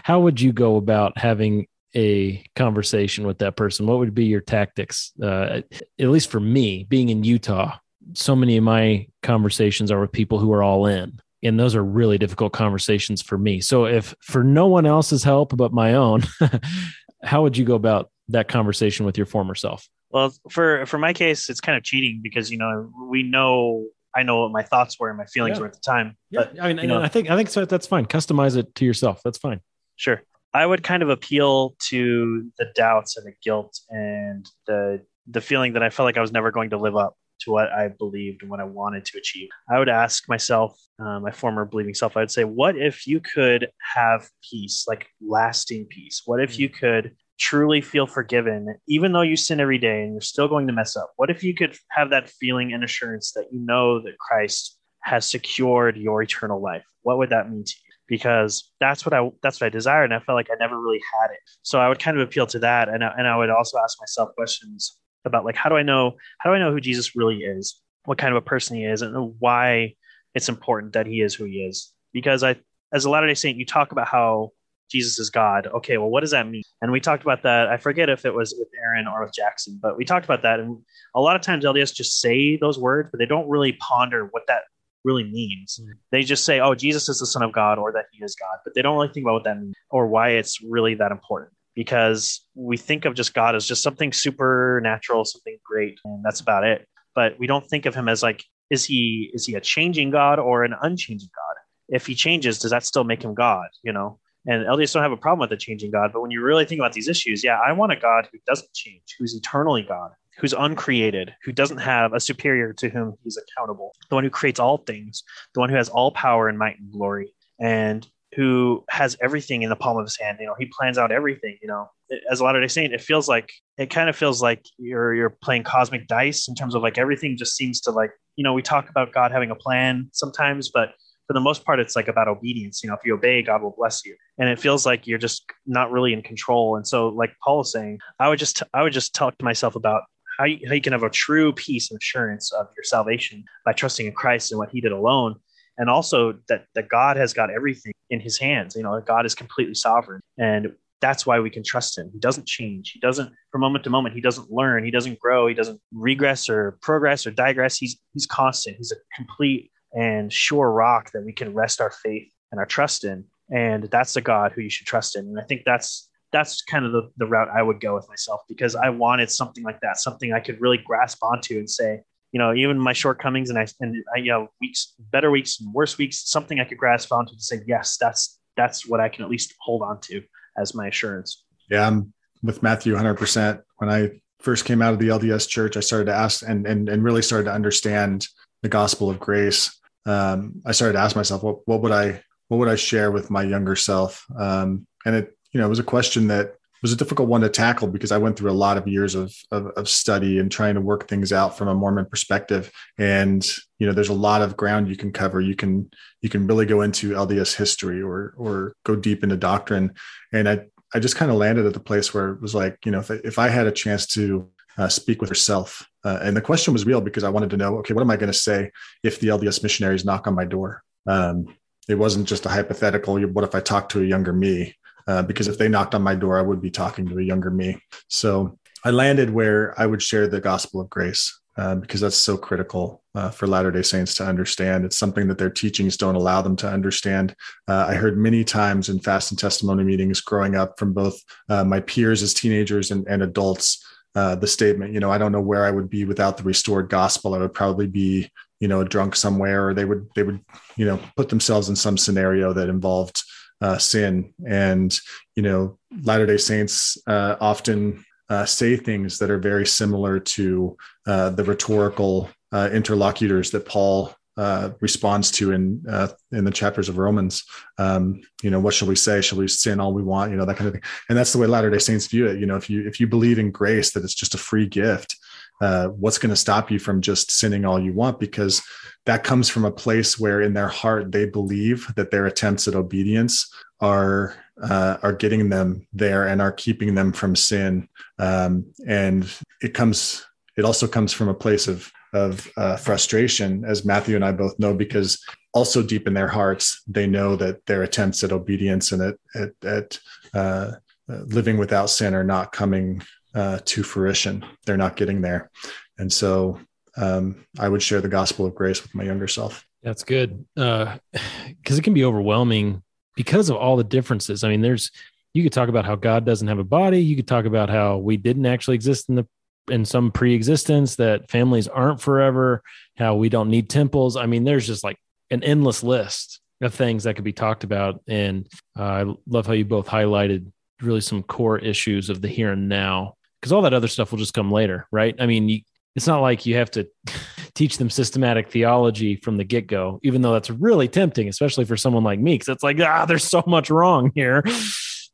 How would you go about having a conversation with that person? What would be your tactics? Uh, at least for me, being in Utah, so many of my conversations are with people who are all in and those are really difficult conversations for me. So if for no one else's help but my own, how would you go about that conversation with your former self? Well, for for my case, it's kind of cheating because you know we know I know what my thoughts were and my feelings Yeah. were at the time. But I mean, you know- I think I think so. That's fine. Customize it to yourself. That's fine. Sure. I would kind of appeal to the doubts and the guilt and the the feeling that I felt like I was never going to live up to what I believed and what I wanted to achieve. I would ask myself, uh, my former believing self, I would say, what if you could have peace, like lasting peace? What if you could truly feel forgiven, even though you sin every day and you're still going to mess up? What if you could have that feeling and assurance that you know that Christ has secured your eternal life? What would that mean to you? Because that's what I that's what I desired, and I felt like I never really had it. So I would kind of appeal to that, and I, and I would also ask myself questions about like how do I know how do I know who Jesus really is, what kind of a person he is, and why it's important that he is who he is. Because I, as a Latter Day Saint, you talk about how Jesus is God. Okay, well, what does that mean? And we talked about that. I forget if it was with Aaron or with Jackson, but we talked about that. And a lot of times LDS just say those words, but they don't really ponder what that really means. Mm. They just say, oh, Jesus is the Son of God or that he is God, but they don't really think about what that means or why it's really that important. Because we think of just God as just something supernatural, something great, and that's about it. But we don't think of him as like, is he is he a changing God or an unchanging God? If he changes, does that still make him God? You know? And LDS don't have a problem with the changing God, but when you really think about these issues, yeah, I want a God who doesn't change, who's eternally God, who's uncreated, who doesn't have a superior to whom he's accountable, the one who creates all things, the one who has all power and might and glory, and who has everything in the palm of his hand. You know, he plans out everything. You know, as a Latter Day Saint, it feels like it kind of feels like you're you're playing cosmic dice in terms of like everything just seems to like you know we talk about God having a plan sometimes, but for the most part, it's like about obedience. You know, if you obey, God will bless you. And it feels like you're just not really in control. And so, like Paul is saying, I would just, I would just talk to myself about how you, how you can have a true peace and assurance of your salvation by trusting in Christ and what he did alone. And also that, that God has got everything in his hands. You know, God is completely sovereign. And that's why we can trust him. He doesn't change. He doesn't from moment to moment. He doesn't learn. He doesn't grow. He doesn't regress or progress or digress. He's he's constant. He's a complete and sure rock that we can rest our faith and our trust in. And that's the God who you should trust in. And I think that's that's kind of the, the route I would go with myself because I wanted something like that, something I could really grasp onto and say, you know, even my shortcomings and I and I, you know, weeks, better weeks and worse weeks, something I could grasp onto to say, yes, that's that's what I can at least hold on to as my assurance. Yeah, I'm with Matthew 100%. When I first came out of the LDS church, I started to ask and, and, and really started to understand the gospel of grace. Um, I started to ask myself, what, what would I, what would I share with my younger self? Um, and it, you know, it was a question that was a difficult one to tackle because I went through a lot of years of, of, of study and trying to work things out from a Mormon perspective. And you know, there's a lot of ground you can cover. You can you can really go into LDS history or or go deep into doctrine. And I I just kind of landed at the place where it was like, you know, if I, if I had a chance to uh, speak with herself, uh, and the question was real because I wanted to know, okay, what am I going to say if the LDS missionaries knock on my door? Um, it wasn't just a hypothetical. What if I talk to a younger me? Uh, because if they knocked on my door, I would be talking to a younger me. So I landed where I would share the gospel of grace uh, because that's so critical uh, for Latter day Saints to understand. It's something that their teachings don't allow them to understand. Uh, I heard many times in fast and testimony meetings growing up from both uh, my peers as teenagers and, and adults. Uh, the statement, you know, I don't know where I would be without the restored gospel. I would probably be, you know, drunk somewhere, or they would, they would, you know, put themselves in some scenario that involved uh, sin. And, you know, Latter day Saints uh, often uh, say things that are very similar to uh, the rhetorical uh, interlocutors that Paul uh, responds to in in the chapters of Romans. Um, you know, what shall we say? Shall we sin all we want? You know, that kind of thing. And that's the way Latter day Saints view it. You know, if you if you believe in grace that it's just a free gift, what's going to stop you from just sinning all you want? Because that comes from a place where in their heart they believe that their attempts at obedience are uh, are getting them there and are keeping them from sin um, and it comes it also comes from a place of of uh, frustration as matthew and i both know because also deep in their hearts they know that their attempts at obedience and at at, at uh, living without sin are not coming uh, to fruition they're not getting there and so um, I would share the gospel of grace with my younger self. That's good. Uh, cause it can be overwhelming because of all the differences. I mean, there's, you could talk about how God doesn't have a body. You could talk about how we didn't actually exist in the, in some pre-existence that families aren't forever, how we don't need temples. I mean, there's just like an endless list of things that could be talked about. And uh, I love how you both highlighted really some core issues of the here and now because all that other stuff will just come later, right? I mean, you, it's not like you have to teach them systematic theology from the get go, even though that's really tempting, especially for someone like me, because it's like, ah, there's so much wrong here.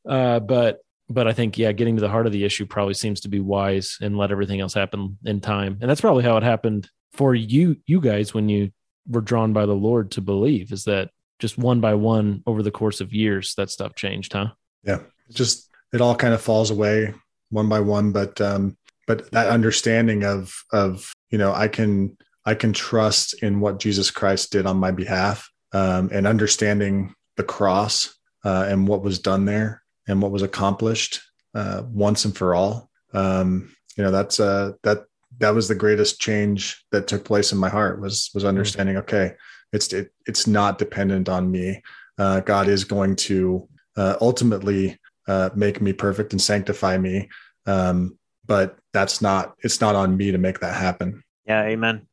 Uh, but but I think yeah, getting to the heart of the issue probably seems to be wise and let everything else happen in time. And that's probably how it happened for you you guys when you were drawn by the Lord to believe. Is that just one by one over the course of years that stuff changed, huh? Yeah, just it all kind of falls away one by one, but um, but that understanding of of you know i can i can trust in what jesus christ did on my behalf um, and understanding the cross uh, and what was done there and what was accomplished uh, once and for all. Um, you know that's uh, that that was the greatest change that took place in my heart was was understanding okay it's it, it's not dependent on me. Uh, god is going to uh, ultimately uh, make me perfect and sanctify me um, but that's not it's not on me to make that happen. Yeah amen.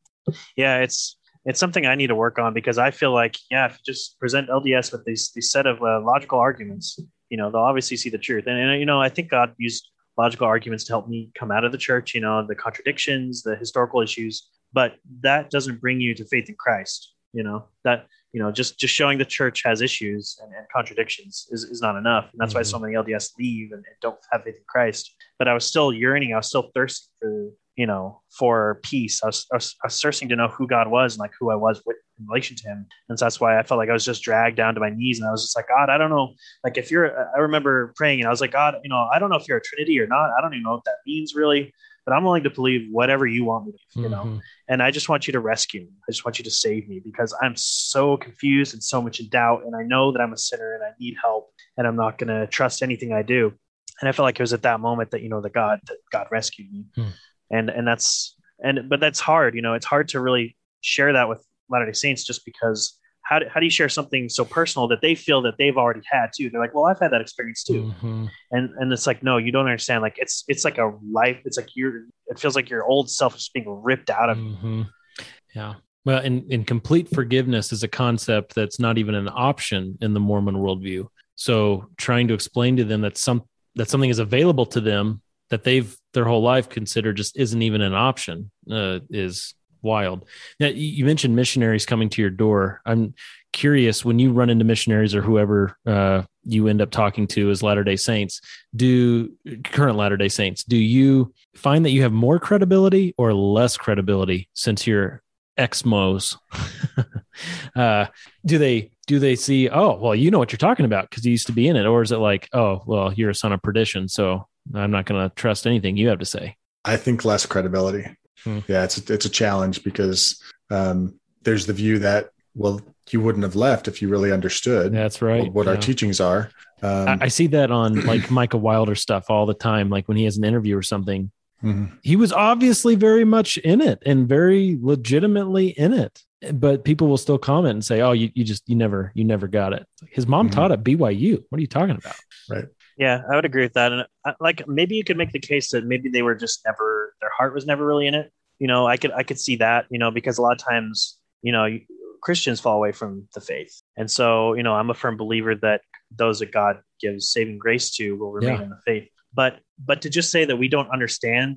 Yeah it's it's something i need to work on because i feel like yeah if you just present lds with these these set of uh, logical arguments you know they'll obviously see the truth. And, and you know i think god used logical arguments to help me come out of the church you know the contradictions the historical issues but that doesn't bring you to faith in christ you know that you know just just showing the church has issues and, and contradictions is, is not enough and that's mm-hmm. why so many lds leave and, and, don't have faith in christ but i was still yearning i was still thirsting for you know, for peace. I was, I was, I was searching to know who God was and like who I was with in relation to him. And so that's why I felt like I was just dragged down to my knees. And I was just like, God, I don't know. Like if you're, I remember praying and I was like, God, you know, I don't know if you're a Trinity or not. I don't even know what that means really, but I'm willing to believe whatever you want me to, you know, Mhm. and I just want you to rescue me. I just want you to save me because I'm so confused and so much in doubt. And I know that I'm a sinner and I need help and I'm not going to trust anything I do. And I felt like it was at that moment that, you know, that God, that God rescued me. Hmm. And, and that's, and, but that's hard, you know, it's hard to really share that with Latter-day Saints just because how do, how do you share something so personal that they feel that they've already had too? They're like, well, I've had that experience too Mhm. and and it's like no you don't understand like it's it's like a life it's like you're it feels like your old self is being ripped out of you. Mhm. Yeah. Well, and, and complete forgiveness is a concept that's not even an option in the Mormon worldview. So trying to explain to them that some that something is available to them that they've their whole life considered just isn't even an option uh, is wild. Now, you mentioned missionaries coming to your door. I'm curious when you run into missionaries or whoever uh, you end up talking to as Latter Day Saints. Do current Latter Day Saints? Do you find that you have more credibility or less credibility since you're ex-mos? uh, do they do they see? Oh, well, you know what you're talking about because you used to be in it, or is it like, oh, well, you're a son of perdition, so I'm not going to trust anything you have to say? I think less credibility. Hmm. Yeah, it's a, it's a challenge because um, there's the view that well, you wouldn't have left if you really understood That's right. what our Yeah. teachings are. Um, I, I see that on like Micah Wilder stuff all the time. Like when he has an interview or something, mhm. he was obviously very much in it and very legitimately in it. But people will still comment and say, "Oh, you, you just you never you never got it." His mom Mhm. taught at BYU. What are you talking about? Yeah i would agree with that. And like maybe you could make the case that maybe they were just never their heart was never really in it. You know i could i could see that you know because a lot of times you know christians fall away from the faith. And so you know i'm a firm believer that those that god gives saving grace to will remain Yeah. in the faith. But but to just say that we don't understand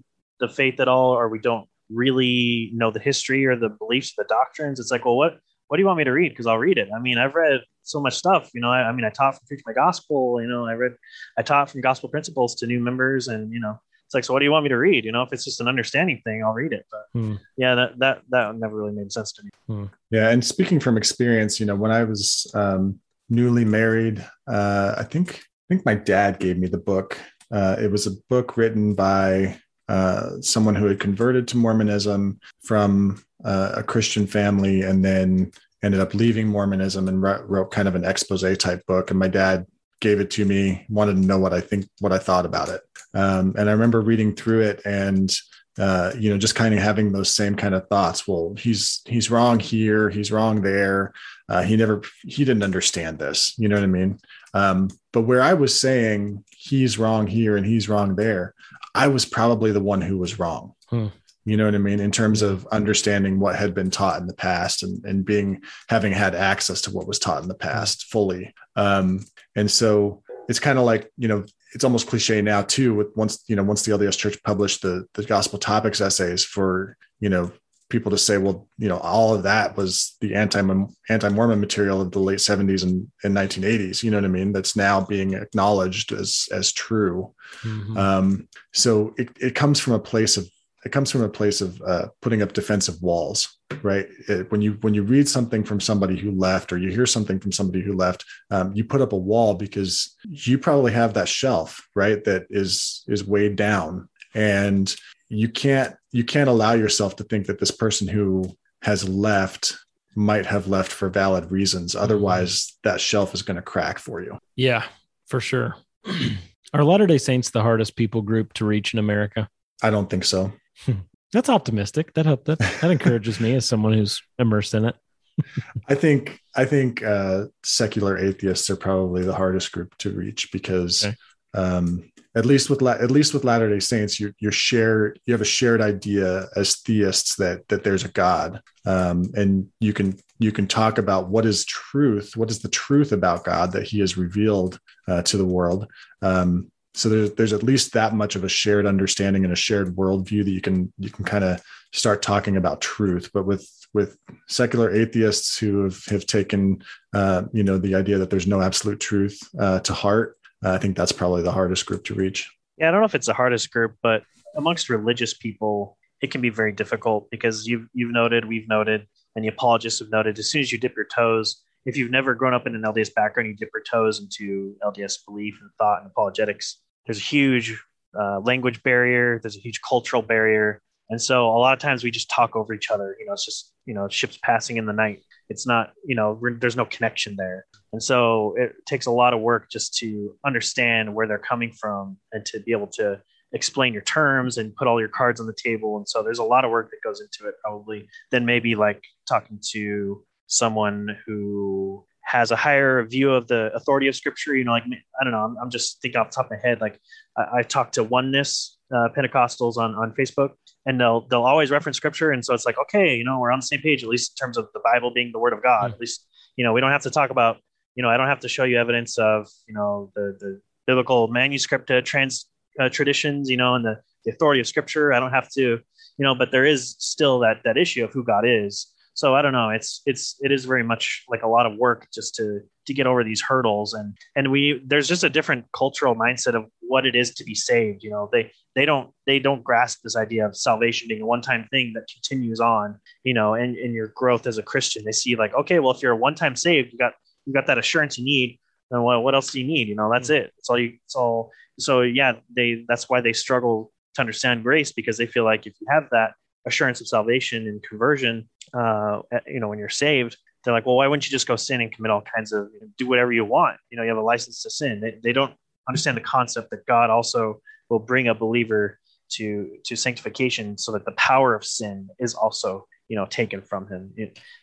the faith at all or we don't really know the history or the beliefs the doctrines it's like well what what do you want me to read? Because i'll read it. I mean i've read so much stuff you know I, I mean i taught from preach my gospel you know i read i taught from gospel principles to new members and you know it's like so what do you want me to read? You know if it's just an understanding thing i'll read it. But Hmm. yeah that that that never really made sense to me. Yeah, and speaking from experience, you know, when I was um, newly married, uh, I think I think my dad gave me the book. Uh, it was a book written by uh, someone who had converted to Mormonism from uh, a Christian family, and then ended up leaving Mormonism and wrote, kind of an expose type book. And my dad gave it to me, wanted to know what I think, what I thought about it. Um, and I remember reading through it and uh, you know, just kind of having those same kind of thoughts. Well, he's he's wrong here, he's wrong there. Uh, he never he didn't understand this. You know what I mean? Um, but where I was saying he's wrong here and he's wrong there, I was probably the one who was wrong. Hmm. You know what I mean? In terms of understanding what had been taught in the past and, and being having had access to what was taught in the past fully. Um, and so it's kind of like, you know, it's almost cliche now too with once you know once the LDS church published the the gospel topics essays for you know people to say well you know all of that was the anti anti Mormon material of the late 70s and, and 1980s you know what I mean? That's now being acknowledged as as true. Mhm. um, so it, it comes from a place of it comes from a place of uh, putting up defensive walls right? It- when you when you read something from somebody who left or you hear something from somebody who left um, you put up a wall because you probably have that shelf right that is is weighed down. And you can't you can't allow yourself to think that this person who has left might have left for valid reasons otherwise that shelf is going to crack for you yeah, for sure. Are Latter Day Saints the hardest people group to reach in America? i don't think so That's optimistic. That help that that encourages me as someone who's immersed in it. I think I think uh, secular atheists are probably the hardest group to reach because Okay. um, at least with at least with Latter Day Saints, you you're shared you have a shared idea as theists that that there's a God, um, and you can you can talk about what is truth, what is the truth about God that He has revealed uh, to the world. Um, so there's there's at least that much of a shared understanding and a shared worldview that you can you can kind of start talking about truth. But with with secular atheists who have, have taken uh, you know the idea that there's no absolute truth uh, to heart uh, i think that's probably the hardest group to reach yeah i don't know if it's the hardest group but amongst religious people it can be very difficult because you've you've noted, we've noted, and the apologists have noted. As soon as you dip your toes, if you've never grown up in an LDS background, you dip your toes into LDS belief and thought and apologetics. There's a huge uh, language barrier. There's a huge cultural barrier, and so a lot of times we just talk over each other. You know, it's just you know ships passing in the night. It's not you know there's no connection there, and so it takes a lot of work just to understand where they're coming from and to be able to explain your terms and put all your cards on the table. And so there's a lot of work that goes into it, probably than maybe like talking to someone who has a higher view of the authority of scripture. You know, like I don't know, I'm, I'm just thinking off the top of my head. Like I, I talked to oneness uh, Pentecostals on on Facebook, and they'll they'll always reference scripture, and so it's like okay, you know, we're on the same page at least in terms of the Bible being the word of God. At least you know we don't have to talk about you know I don't have to show you evidence of you know the the biblical manuscript uh, trans uh, traditions, you know, and the, the authority of scripture. I don't have to, you know, but there is still that that issue of who God is. So I don't know. It's it's it is very much like a lot of work just to to get over these hurdles and and we there's just a different cultural mindset of what it is to be saved. You know, they they don't they don't grasp this idea of salvation being a one time thing that continues on. You know, and in your growth as a Christian, they see like, okay, well, if you're a one time saved, you got you got that assurance you need. Then what what else do you need? You know, that's it. It's all you. It's all so yeah they that's why they struggle to understand grace because they feel like if you have that assurance of salvation and conversion uh you know when you're saved they're like well why wouldn't you just go sin and commit all kinds of you know, do whatever you want you know you have a license to sin they, they don't understand the concept that god also will bring a believer to to sanctification so that the power of sin is also you know taken from him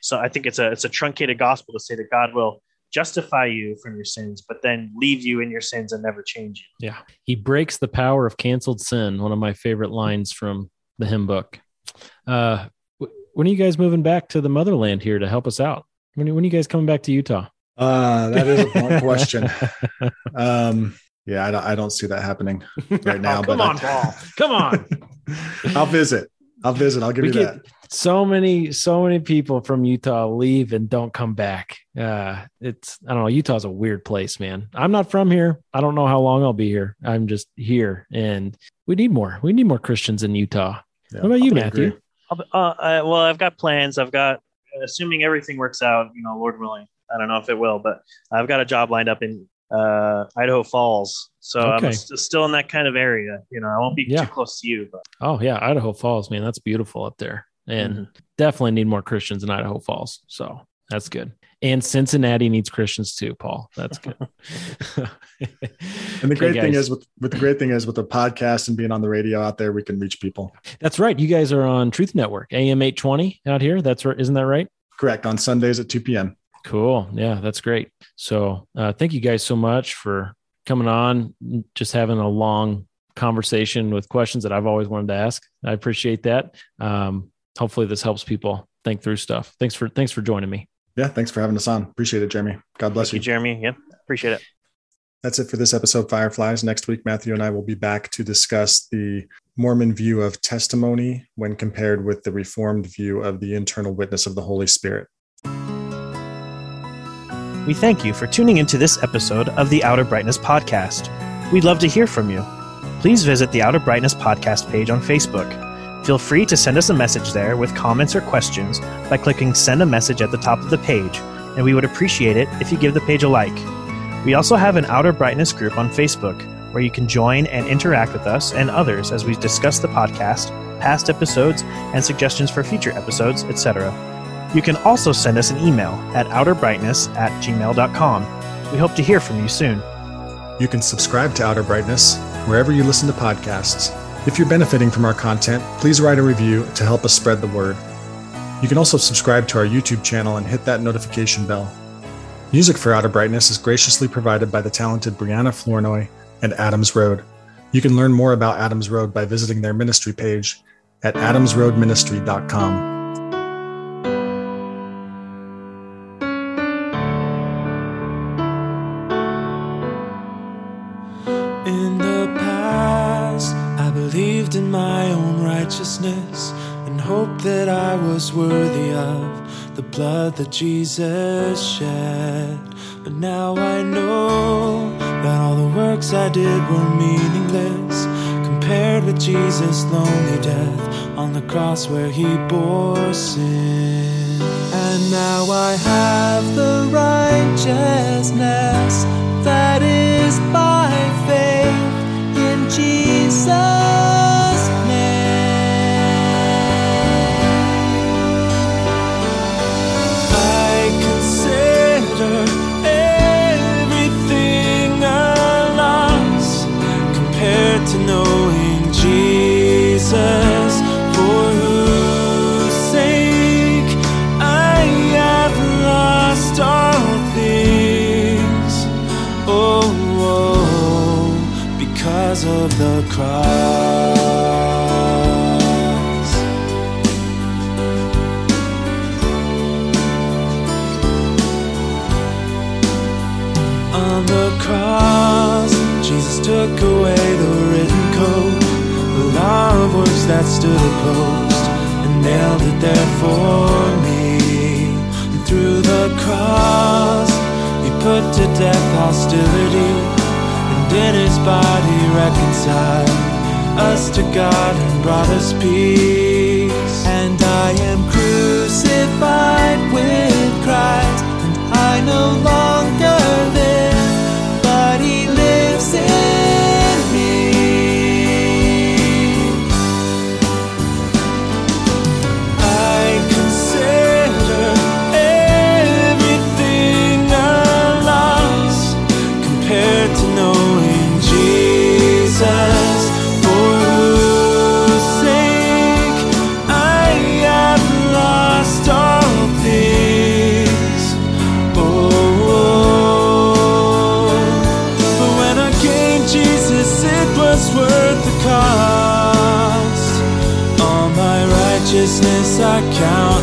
so i think it's a it's a truncated gospel to say that god will justify you from your sins but then leave you in your sins and never change you Yeah. He breaks the power of canceled sin. One of my favorite lines from the hymn book. Uh, when are you guys moving back to the motherland here to help us out? When, when are you guys coming back to Utah? Uh, that is a blunt question. Um, yeah, I don't, I don't see that happening right now. Oh, come but on, I- Paul. Come on. I'll visit. I'll visit. I'll give We you get- that. so many so many people from utah leave and don't come back uh it's i don't know utah's a weird place man i'm not from here i don't know how long i'll be here i'm just here and we need more we need more christians in utah Yeah, what about you I would matthew agree. I'll be- uh, uh, well, I've got plans. I've got, assuming everything works out, you know, Lord willing. I don't know if it will, but I've got a job lined up in uh, Idaho Falls. So Okay. I'm st- still in that kind of area. You know, I won't be Yeah. too close to you, but oh yeah idaho falls man that's beautiful up there and Mm-hmm. definitely need more christians in idaho falls so that's good and cincinnati needs christians too paul that's good And the great thing is with, with the great thing is with the podcast and being on the radio out there, we can reach people. that's right you guys are on truth network am 820 out here that's right isn't that right Correct. On Sundays at 2 p.m. Cool. Yeah, that's great. So, uh, thank you guys so much for coming on, just having a long conversation with questions that I've always wanted to ask. I appreciate that. Um, hopefully, this helps people think through stuff. Thanks for thanks for joining me. Yeah. Thanks for having us on. Appreciate it, Jeremy. God bless thank you, you. Jeremy. Yeah, appreciate it. That's it for this episode, Fireflies. Next week, Matthew and I will be back to discuss the Mormon view of testimony when compared with the Reformed view of the internal witness of the Holy Spirit. We thank you for tuning into this episode of the Outer Brightness Podcast. We'd love to hear from you. Please visit the Outer Brightness Podcast page on Facebook. Feel free to send us a message there with comments or questions by clicking Send a Message at the top of the page, and we would appreciate it if you give the page a like. We also have an Outer Brightness group on Facebook where you can join and interact with us and others as we discuss the podcast, past episodes, and suggestions for future episodes, etc. You can also send us an email at outerbrightness at gmail.com. We hope to hear from you soon. You can subscribe to Outer Brightness wherever you listen to podcasts. If you're benefiting from our content, please write a review to help us spread the word. You can also subscribe to our YouTube channel and hit that notification bell. Music for Outer Brightness is graciously provided by the talented Brianna Flournoy and Adams Road. You can learn more about Adams Road by visiting their ministry page at adamsroadministry.com. my own righteousness and hoped that I was worthy of the blood that Jesus shed. But now I know that all the works I did were meaningless compared with Jesus' lonely death on the cross where he bore sin. And now I have the righteousness that is by faith in Jesus'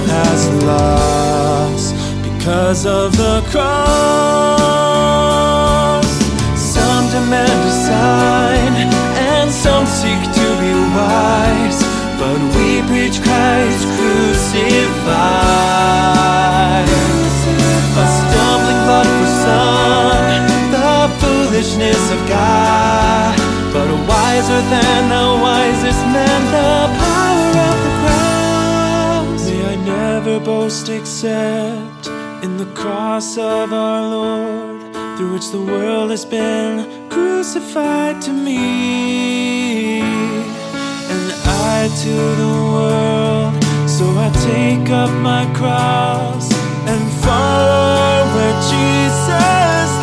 count as loss because of the cross. Some demand a sign, and some seek to be wise, but we preach Christ crucified. A stumbling block for some, the foolishness of God, but wiser than the wisest man, the power never boast except in the cross of our Lord, through which the world has been crucified to me, and I to the world. So I take up my cross and follow where Jesus